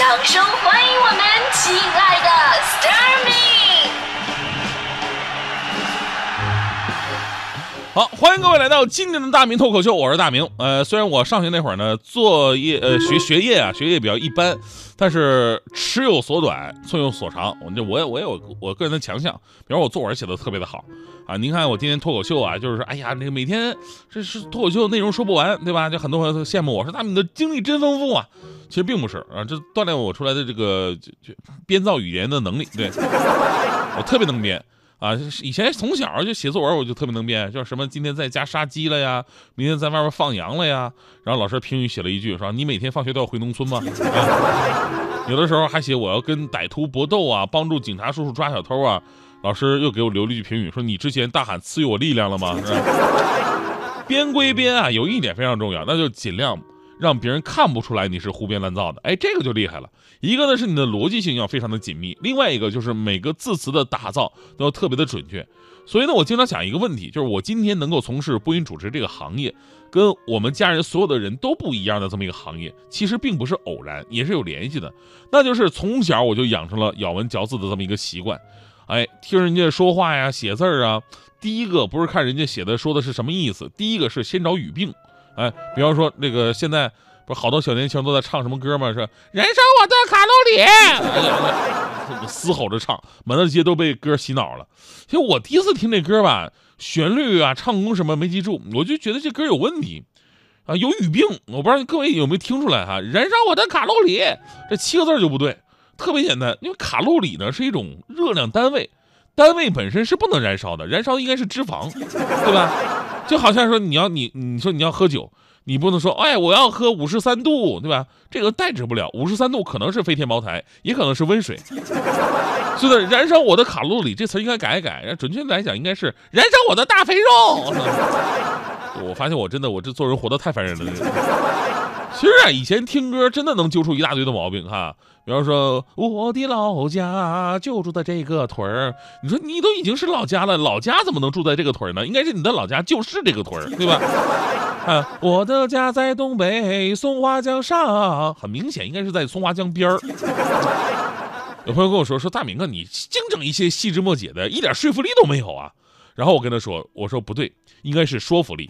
掌声欢迎我们亲爱的 StarMi。好，欢迎各位来到今天的大明脱口秀，我是大明。呃，虽然我上学那会儿呢，作业呃学学业啊，学业比较一般，但是尺有所短，寸有所长。我这我也我有我个人的强项，比方我作文写的特别的好啊。您看我今天脱口秀啊，就是说，哎呀，这个每天这是脱口秀内容说不完，对吧？就很多朋友都羡慕我说，大明你的经历真丰富啊。其实并不是啊，这锻炼我出来的这个就就编造语言的能力，对我特别能编。啊，以前从小就写作文，我就特别能编，叫什么今天在家杀鸡了呀，明天在外面放羊了呀。然后老师评语写了一句，说你每天放学都要回农村吗？啊，有的时候还写我要跟歹徒搏斗啊，帮助警察叔叔抓小偷啊。老师又给我留了一句评语，说你之前大喊赐予我力量了吗？是吧？编归编啊，有一点非常重要，那就尽量。让别人看不出来你是胡编乱造的，哎，这个就厉害了。一个呢是你的逻辑性要非常的紧密，另外一个就是每个字词的打造都要特别的准确。所以呢，我经常想一个问题，就是我今天能够从事播音主持这个行业，跟我们家人所有的人都不一样的这么一个行业，其实并不是偶然，也是有联系的。那就是从小我就养成了咬文嚼字的这么一个习惯，哎，听人家说话呀、写字儿啊，第一个不是看人家写的说的是什么意思，第一个是先找语病。哎，比方说那个现在不是好多小年轻都在唱什么歌吗？是燃烧我的卡路里，嘶吼着唱，满大街都被歌洗脑了。其实我第一次听这歌吧，旋律啊、唱功什么没记住，我就觉得这歌有问题啊，有语病。我不知道各位有没有听出来哈？燃烧我的卡路里，这七个字就不对，特别简单，因为卡路里呢是一种热量单位，单位本身是不能燃烧的，燃烧应该是脂肪，对吧？就好像说你要你你说你要喝酒，你不能说哎我要喝五十三度，对吧？这个代指不了，五十三度可能是飞天茅台，也可能是温水。是的，燃烧我的卡路里这词应该改一改，准确来讲应该是燃烧我的大肥肉。我发现我真的我这做人活得太烦人了。其实啊，以前听歌真的能揪出一大堆的毛病哈。比方说，我的老家就住在这个屯儿。你说你都已经是老家了，老家怎么能住在这个屯儿呢？应该是你的老家就是这个屯儿，对吧？啊，我的家在东北松花江上，很明显应该是在松花江边儿。有朋友跟我说说大明哥，你净整一些细枝末节的，一点说服力都没有啊。然后我跟他说，我说不对，应该是说服力。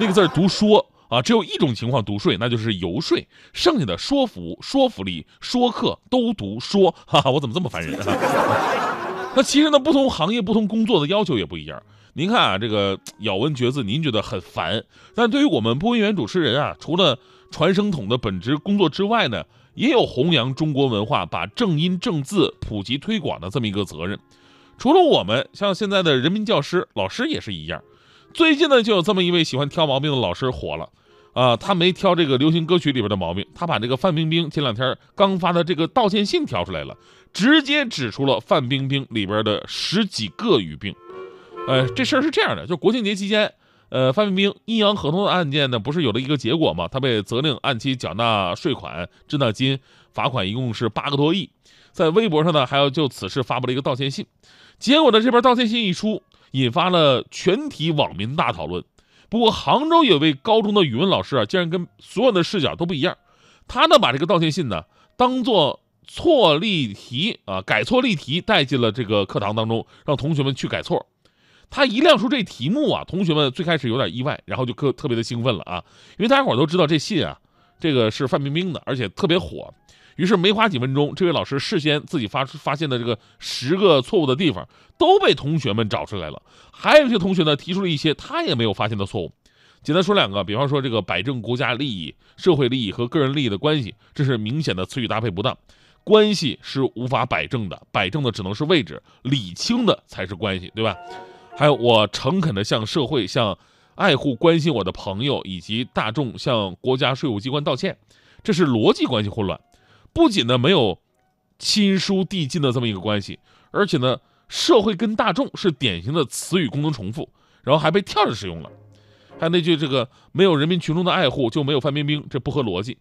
那个字儿读说。啊，只有一种情况读税，那就是游说。剩下的说服、说服力、说客都读说。哈哈，我怎么这么烦人啊？那其实呢，不同行业、不同工作的要求也不一样。您看啊，这个咬文嚼字，您觉得很烦，但对于我们播音员主持人啊，除了传声筒的本职工作之外呢，也有弘扬中国文化、把正音正字普及推广的这么一个责任。除了我们，像现在的人民教师、老师也是一样。最近呢，就有这么一位喜欢挑毛病的老师火了。啊，他没挑这个流行歌曲里边的毛病，他把这个范冰冰前两天刚发的这个道歉信挑出来了，直接指出了范冰冰里边的十几个语病。呃，这事儿是这样的，就国庆节期间，呃，范冰冰阴阳合同的案件呢，不是有了一个结果吗？她被责令按期缴纳税款、滞纳金，罚款一共是八个多亿。在微博上呢，还要就此事发布了一个道歉信。结果呢，这边道歉信一出，引发了全体网民大讨论。不过，杭州有位高中的语文老师啊，竟然跟所有的视角都不一样。他呢，把这个道歉信呢当做错例题啊，改错例题带进了这个课堂当中，让同学们去改错。他一亮出这题目啊，同学们最开始有点意外，然后就特特别的兴奋了啊，因为大家伙都知道这信啊，这个是范冰冰的，而且特别火。于是没花几分钟，这位老师事先自己发发现的这个十个错误的地方都被同学们找出来了。还有一些同学呢，提出了一些他也没有发现的错误。简单说两个，比方说这个摆正国家利益、社会利益和个人利益的关系，这是明显的词语搭配不当。关系是无法摆正的，摆正的只能是位置，理清的才是关系，对吧？还有我诚恳的向社会、向爱护、关心我的朋友以及大众、向国家税务机关道歉，这是逻辑关系混乱。不仅呢没有亲疏递进的这么一个关系，而且呢社会跟大众是典型的词语功能重复，然后还被跳着使用了。还有那句这个没有人民群众的爱护就没有范冰冰，这不合逻辑。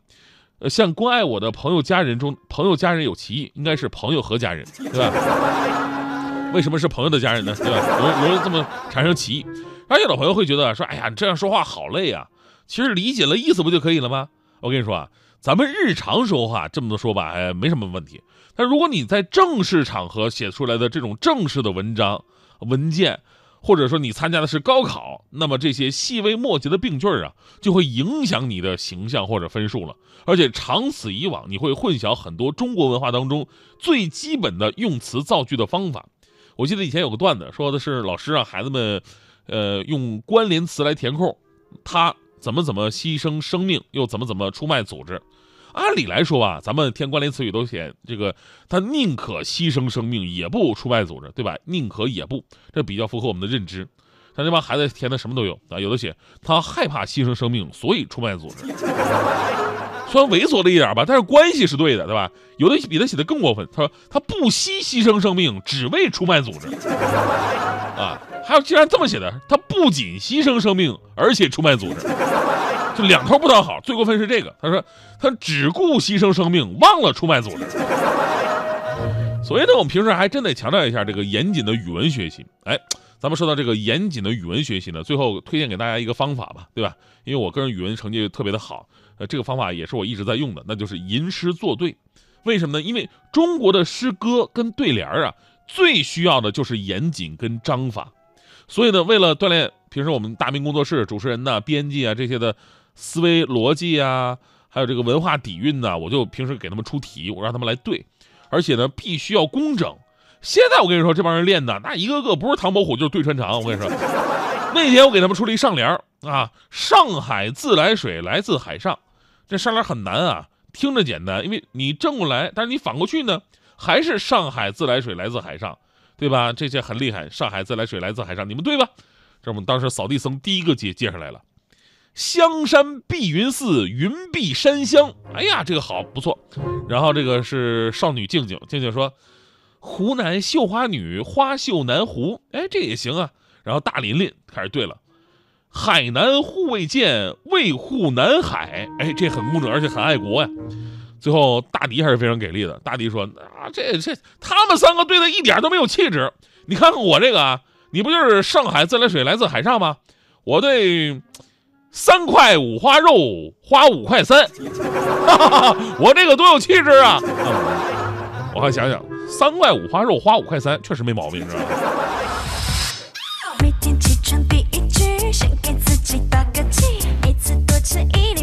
呃，像关爱我的朋友家人中，朋友家人有歧义，应该是朋友和家人，对吧？为什么是朋友的家人呢？对吧？容容易这么产生歧义。而有的朋友会觉得说，哎呀，这样说话好累啊。其实理解了意思不就可以了吗？我跟你说啊，咱们日常说话这么多说吧，哎，没什么问题。但如果你在正式场合写出来的这种正式的文章、文件，或者说你参加的是高考，那么这些细微末节的病句啊，就会影响你的形象或者分数了。而且长此以往，你会混淆很多中国文化当中最基本的用词造句的方法。我记得以前有个段子，说的是老师让孩子们，呃，用关联词来填空，他怎么怎么牺牲生命，又怎么怎么出卖组织。按理来说吧，咱们填关联词语都写这个，他宁可牺牲生命也不出卖组织，对吧？宁可也不，这比较符合我们的认知。他这帮孩子填的什么都有啊，有的写他害怕牺牲生命，所以出卖组织。虽然猥琐了一点吧，但是关系是对的，对吧？有的比他写的更过分，他说他不惜牺牲生命，只为出卖组织。啊，还有竟然这么写的，他不仅牺牲生命，而且出卖组织。就两头不讨好，最过分是这个。他说他只顾牺牲生命，忘了出卖组织。所以呢，我们平时还真得强调一下这个严谨的语文学习。哎，咱们说到这个严谨的语文学习呢，最后推荐给大家一个方法吧，对吧？因为我个人语文成绩特别的好，呃，这个方法也是我一直在用的，那就是吟诗作对。为什么呢？因为中国的诗歌跟对联啊，最需要的就是严谨跟章法。所以呢，为了锻炼平时我们大明工作室主持人呢、编辑啊这些的。思维逻辑啊，还有这个文化底蕴呢，我就平时给他们出题，我让他们来对，而且呢必须要工整。现在我跟你说，这帮人练的那一个个不是唐伯虎就是对穿肠。我跟你说，那天我给他们出了一上联啊，“上海自来水来自海上”，这上联很难啊，听着简单，因为你正过来，但是你反过去呢，还是“上海自来水来自海上”，对吧？这些很厉害，“上海自来水来自海上”，你们对吧？这我们当时扫地僧第一个接接上来了。香山碧云寺，云碧山香。哎呀，这个好不错。然后这个是少女静静，静静说：“湖南绣花女，花绣南湖。”哎，这也行啊。然后大琳琳开始对了：“海南护卫舰，卫护南海。”哎，这很工整，而且很爱国呀。最后大迪还是非常给力的。大迪说：“啊，这这他们三个对的一点都没有气质。你看看我这个啊，你不就是上海自来水来自海上吗？我对。”三块五花肉，花五块三，哈哈哈，我这个多有气质啊！我还想想，三块五花肉，花五块三，确实没毛病，是吧？每天起床第一句，先给自己打个气，每次多吃一。